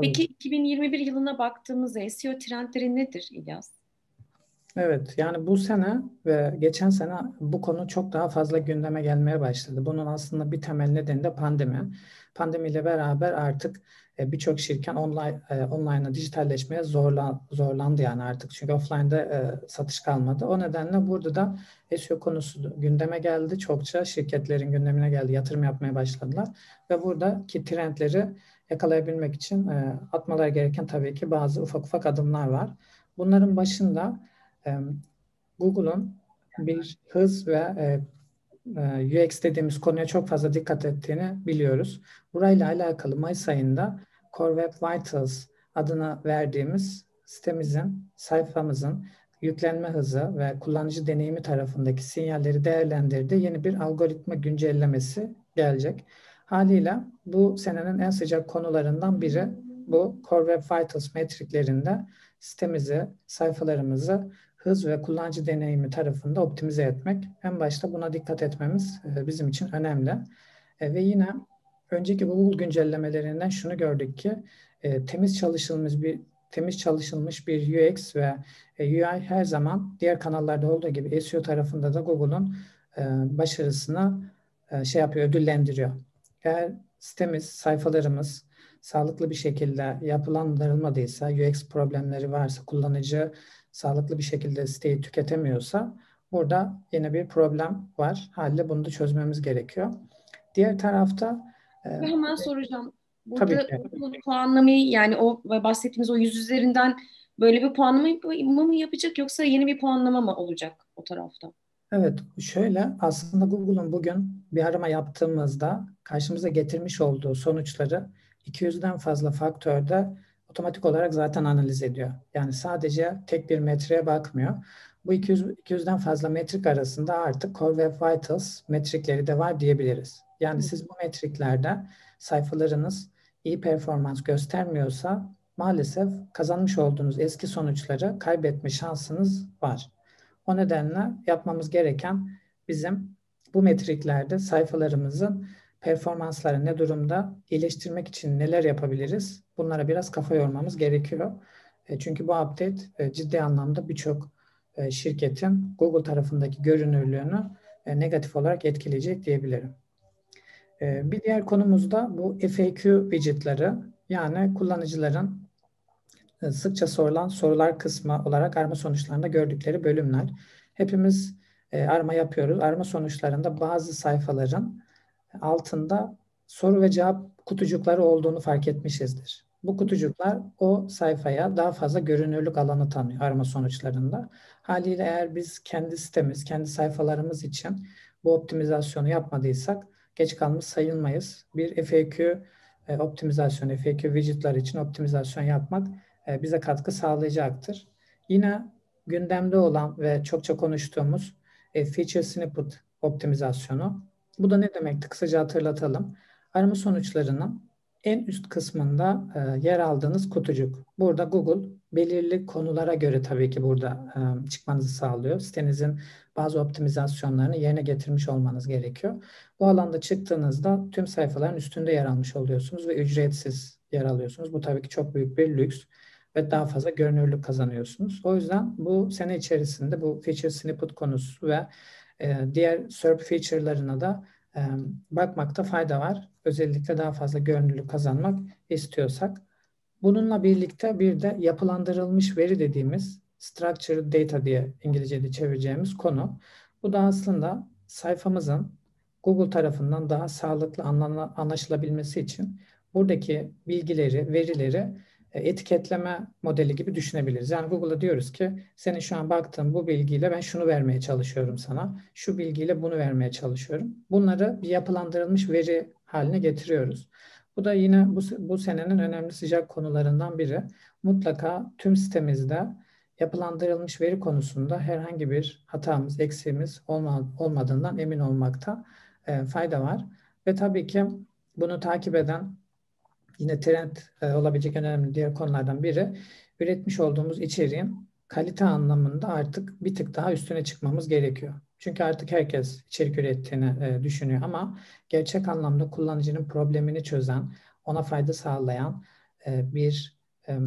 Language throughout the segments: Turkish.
Peki 2021 yılına baktığımızda SEO trendleri nedir İlyas? Evet, yani bu sene ve geçen sene bu konu çok daha fazla gündeme gelmeye başladı. Bunun aslında bir temel nedeni de pandemi. Pandemiyle beraber artık e, birçok şirket online online'a dijitalleşmeye zorla, zorlandı yani artık. Çünkü offline'da e, satış kalmadı. O nedenle burada da SEO konusu gündeme geldi. Çokça şirketlerin gündemine geldi. Yatırım yapmaya başladılar. Ve buradaki trendleri yakalayabilmek için atmaları gereken tabii ki bazı ufak ufak adımlar var. Bunların başında Google'un bir hız ve UX dediğimiz konuya çok fazla dikkat ettiğini biliyoruz. Burayla alakalı Mayıs ayında Core Web Vitals adına verdiğimiz sitemizin, sayfamızın yüklenme hızı ve kullanıcı deneyimi tarafındaki sinyalleri değerlendirdiği yeni bir algoritma güncellemesi gelecek. Haliyle bu senenin en sıcak konularından biri bu Core Web Vitals metriklerinde sitemizi, sayfalarımızı hız ve kullanıcı deneyimi tarafında optimize etmek. En başta buna dikkat etmemiz e, bizim için önemli. E, ve yine önceki Google güncellemelerinden şunu gördük ki e, temiz çalışılmış bir temiz çalışılmış bir UX ve UI her zaman diğer kanallarda olduğu gibi SEO tarafında da Google'un başarısını şey yapıyor, ödüllendiriyor. Eğer sitemiz, sayfalarımız sağlıklı bir şekilde yapılandırılmadıysa, UX problemleri varsa, kullanıcı sağlıklı bir şekilde siteyi tüketemiyorsa burada yine bir problem var. Haliyle bunu da çözmemiz gerekiyor. Diğer tarafta e, hemen soracağım. Burada tabii ki. puanlamayı yani o bahsettiğimiz o yüz üzerinden böyle bir puanlama mı yapacak yoksa yeni bir puanlama mı olacak o tarafta? Evet, şöyle aslında Google'un bugün bir arama yaptığımızda karşımıza getirmiş olduğu sonuçları 200'den fazla faktörde otomatik olarak zaten analiz ediyor. Yani sadece tek bir metriğe bakmıyor. Bu 200, 200'den fazla metrik arasında artık Core Web Vitals metrikleri de var diyebiliriz. Yani siz bu metriklerde sayfalarınız iyi performans göstermiyorsa maalesef kazanmış olduğunuz eski sonuçları kaybetme şansınız var. O nedenle yapmamız gereken bizim bu metriklerde sayfalarımızın performansları ne durumda, iyileştirmek için neler yapabiliriz? Bunlara biraz kafa yormamız gerekiyor. E, çünkü bu update e, ciddi anlamda birçok e, şirketin Google tarafındaki görünürlüğünü negatif olarak etkileyecek diyebilirim. Bir diğer konumuz da bu FAQ widgetleri yani kullanıcıların sıkça sorulan sorular kısmı olarak arama sonuçlarında gördükleri bölümler. Hepimiz arama yapıyoruz. Arama sonuçlarında bazı sayfaların altında soru ve cevap kutucukları olduğunu fark etmişizdir. Bu kutucuklar o sayfaya daha fazla görünürlük alanı tanıyor arama sonuçlarında. Haliyle eğer biz kendi sitemiz, kendi sayfalarımız için bu optimizasyonu yapmadıysak geç kalmış sayılmayız. Bir FAQ e, optimizasyonu, FAQ widgetler için optimizasyon yapmak e, bize katkı sağlayacaktır. Yine gündemde olan ve çokça konuştuğumuz e, feature snippet optimizasyonu bu da ne demekti? Kısaca hatırlatalım. Arama sonuçlarının en üst kısmında e, yer aldığınız kutucuk. Burada Google belirli konulara göre tabii ki burada e, çıkmanızı sağlıyor. Sitenizin bazı optimizasyonlarını yerine getirmiş olmanız gerekiyor. Bu alanda çıktığınızda tüm sayfaların üstünde yer almış oluyorsunuz ve ücretsiz yer alıyorsunuz. Bu tabii ki çok büyük bir lüks ve daha fazla görünürlük kazanıyorsunuz. O yüzden bu sene içerisinde bu feature snippet konusu ve diğer SERP feature'larına da e, bakmakta fayda var. Özellikle daha fazla görünürlük kazanmak istiyorsak. Bununla birlikte bir de yapılandırılmış veri dediğimiz structured data diye İngilizce'de çevireceğimiz konu. Bu da aslında sayfamızın Google tarafından daha sağlıklı anlaşılabilmesi için buradaki bilgileri, verileri etiketleme modeli gibi düşünebiliriz. Yani Google'a diyoruz ki senin şu an baktığın bu bilgiyle ben şunu vermeye çalışıyorum sana. Şu bilgiyle bunu vermeye çalışıyorum. Bunları bir yapılandırılmış veri haline getiriyoruz. Bu da yine bu, bu senenin önemli sıcak konularından biri. Mutlaka tüm sitemizde yapılandırılmış veri konusunda herhangi bir hatamız, eksiğimiz olma, olmadığından emin olmakta e, fayda var. Ve tabii ki bunu takip eden yine trend e, olabilecek önemli diğer konulardan biri üretmiş olduğumuz içeriğin kalite anlamında artık bir tık daha üstüne çıkmamız gerekiyor. Çünkü artık herkes içerik ürettiğini e, düşünüyor ama gerçek anlamda kullanıcının problemini çözen, ona fayda sağlayan e, bir e,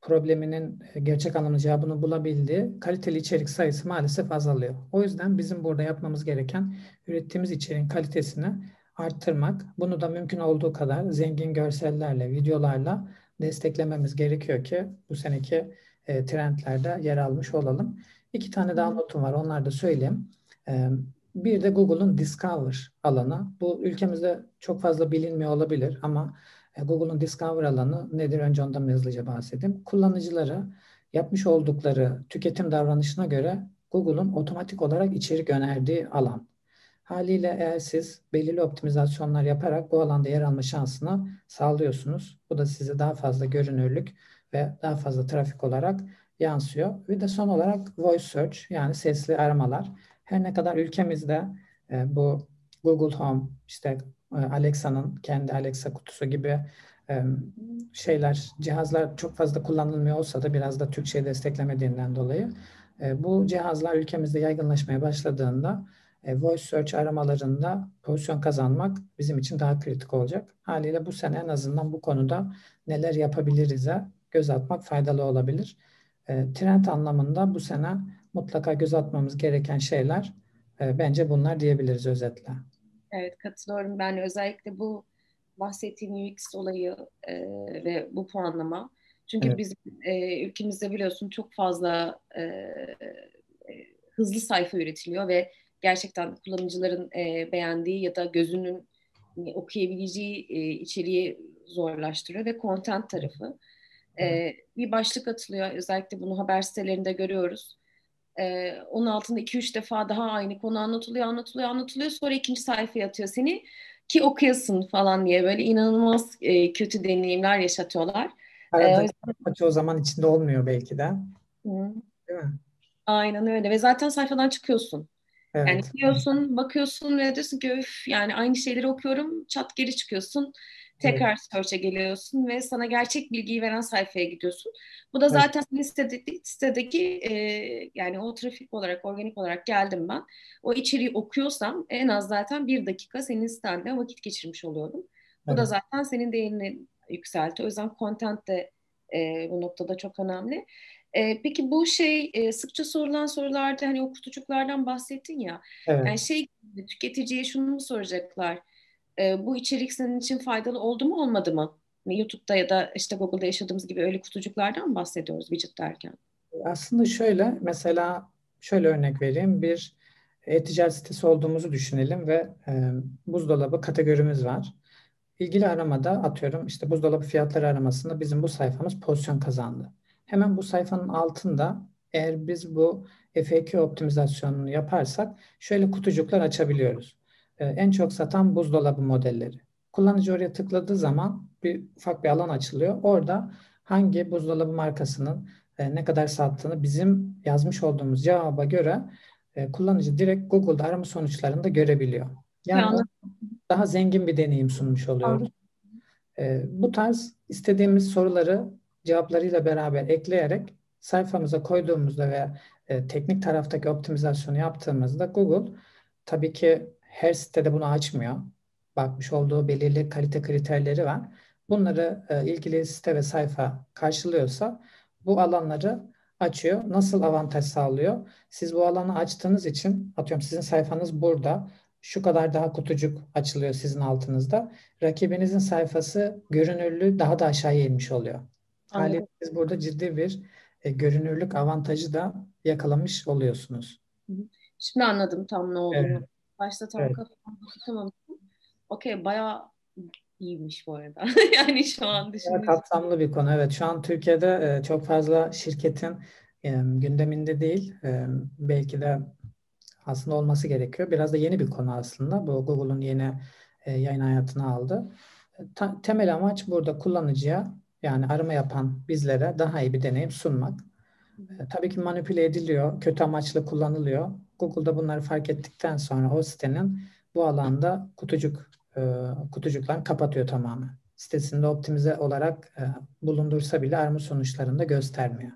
probleminin gerçek anlamda cevabını bulabildiği kaliteli içerik sayısı maalesef azalıyor. O yüzden bizim burada yapmamız gereken ürettiğimiz içeriğin kalitesini arttırmak. Bunu da mümkün olduğu kadar zengin görsellerle, videolarla desteklememiz gerekiyor ki bu seneki e, trendlerde yer almış olalım. İki tane daha notum var. Onları da söyleyeyim. E, bir de Google'un Discover alanı. Bu ülkemizde çok fazla bilinmiyor olabilir ama e, Google'un Discover alanı nedir? Önce ondan hızlıca bahsedeyim. Kullanıcıları yapmış oldukları tüketim davranışına göre Google'un otomatik olarak içerik önerdiği alan. Haliyle eğer siz belirli optimizasyonlar yaparak bu alanda yer alma şansını sağlıyorsunuz. Bu da size daha fazla görünürlük ve daha fazla trafik olarak yansıyor. Ve de son olarak voice search yani sesli aramalar. Her ne kadar ülkemizde e, bu Google Home, işte e, Alexa'nın kendi Alexa kutusu gibi e, şeyler, cihazlar çok fazla kullanılmıyor olsa da biraz da Türkçe desteklemediğinden dolayı e, bu cihazlar ülkemizde yaygınlaşmaya başladığında voice search aramalarında pozisyon kazanmak bizim için daha kritik olacak. Haliyle bu sene en azından bu konuda neler yapabiliriz'e göz atmak faydalı olabilir. E, trend anlamında bu sene mutlaka göz atmamız gereken şeyler e, bence bunlar diyebiliriz özetle. Evet katılıyorum. Ben özellikle bu bahsettiğim UX olayı e, ve bu puanlama. Çünkü evet. biz e, ülkemizde biliyorsun çok fazla e, e, hızlı sayfa üretiliyor ve gerçekten kullanıcıların e, beğendiği ya da gözünün e, okuyabileceği e, içeriği zorlaştırıyor ve content tarafı. E, bir başlık atılıyor. Özellikle bunu haber sitelerinde görüyoruz. E, onun altında 2-3 defa daha aynı konu anlatılıyor, anlatılıyor, anlatılıyor. Sonra ikinci sayfaya atıyor seni ki okuyasın falan diye böyle inanılmaz e, kötü deneyimler yaşatıyorlar. Arada ee, çoğu zaman içinde olmuyor belki de. Hı. Değil mi? Aynen öyle ve zaten sayfadan çıkıyorsun. Evet. Yani gidiyorsun, bakıyorsun ve diyorsun ki öf yani aynı şeyleri okuyorum, çat geri çıkıyorsun. Tekrar evet. search'e geliyorsun ve sana gerçek bilgiyi veren sayfaya gidiyorsun. Bu da zaten evet. sitedeki, sitedeki e, yani o trafik olarak, organik olarak geldim ben. O içeriği okuyorsam en az zaten bir dakika senin sitende vakit geçirmiş oluyorum. Bu evet. da zaten senin değerini yükseltiyor. O yüzden content de e, bu noktada çok önemli. E, peki bu şey e, sıkça sorulan sorularda hani o kutucuklardan bahsettin ya. Evet. Yani şey tüketiciye şunu mu soracaklar? E, bu içerik senin için faydalı oldu mu olmadı mı? Hani YouTube'da ya da işte Google'da yaşadığımız gibi öyle kutucuklardan mı bahsediyoruz widget derken? Aslında şöyle mesela şöyle örnek vereyim. Bir e-ticaret sitesi olduğumuzu düşünelim ve e, buzdolabı kategorimiz var. İlgili aramada atıyorum işte buzdolabı fiyatları aramasında bizim bu sayfamız pozisyon kazandı. Hemen bu sayfanın altında eğer biz bu FAQ optimizasyonunu yaparsak şöyle kutucuklar açabiliyoruz. Ee, en çok satan buzdolabı modelleri. Kullanıcı oraya tıkladığı zaman bir ufak bir alan açılıyor. Orada hangi buzdolabı markasının e, ne kadar sattığını bizim yazmış olduğumuz cevaba göre e, kullanıcı direkt Google'da arama sonuçlarında görebiliyor. Yani daha zengin bir deneyim sunmuş oluyoruz. E, bu tarz istediğimiz soruları cevaplarıyla beraber ekleyerek sayfamıza koyduğumuzda ve e, teknik taraftaki optimizasyonu yaptığımızda Google tabii ki her sitede bunu açmıyor. Bakmış olduğu belirli kalite kriterleri var. Bunları e, ilgili site ve sayfa karşılıyorsa bu alanları açıyor. Nasıl avantaj sağlıyor? Siz bu alanı açtığınız için atıyorum sizin sayfanız burada. Şu kadar daha kutucuk açılıyor sizin altınızda. Rakibinizin sayfası görünürlüğü daha da aşağıya inmiş oluyor. Haliyle siz burada ciddi bir e, görünürlük avantajı da yakalamış oluyorsunuz. Şimdi anladım tam ne olduğunu. Evet. Başta tam evet. kafamda tutamamıştım. Okey bayağı iyiymiş bu arada. yani şu an düşününce. Kapsamlı bir konu evet. Şu an Türkiye'de e, çok fazla şirketin e, gündeminde değil. E, belki de aslında olması gerekiyor. Biraz da yeni bir konu aslında. Bu Google'un yeni e, yayın hayatına aldı. Ta, temel amaç burada kullanıcıya yani arama yapan bizlere daha iyi bir deneyim sunmak. E, tabii ki manipüle ediliyor, kötü amaçlı kullanılıyor. Google'da bunları fark ettikten sonra o sitenin bu alanda kutucuk e, kapatıyor tamamen. Sitesinde optimize olarak e, bulundursa bile arama sonuçlarını da göstermiyor.